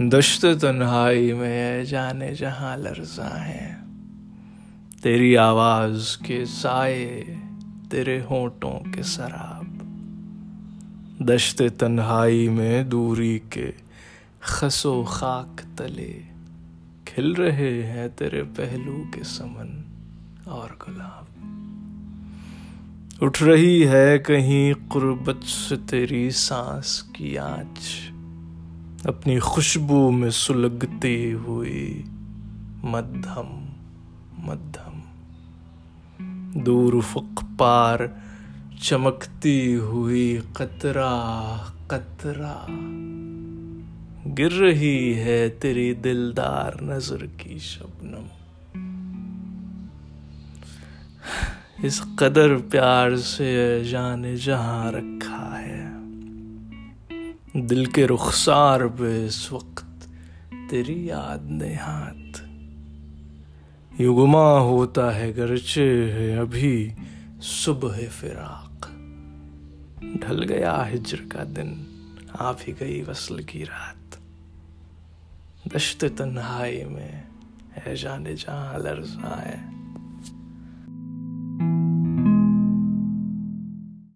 دشت تنہائی میں جانے جہاں لرزاں ہیں۔ تیری آواز کے سائے تیرے ہونٹوں کے سراب۔ دشت تنہائی میں دوری کے خس و خاک تلے کھل رہے ہیں تیرے پہلو کے سمن اور گلاب۔ اٹھ رہی ہے کہیں قربت سے تیری سانس کی آنچ۔ اپنی خوشبو میں سلگتی ہوئی مدھم مدھم۔ دور افق پار چمکتی ہوئی قطرہ قطرہ۔ گر رہی ہے تیری دلدار نظر کی شبنم۔ اس قدر پیار سے جان جہاں رکھا ہے۔ دل کے رخسار پہ اس وقت تیری یاد نے ہاتھ۔ یوں گما ہوتا ہے گرچہ ہے ابھی صبح فراق۔ ڈھل گیا ہجر کا دن آپ ہی گئی وصل کی رات۔ دشت تنہائی میں ہے جانے جہاں لرزاں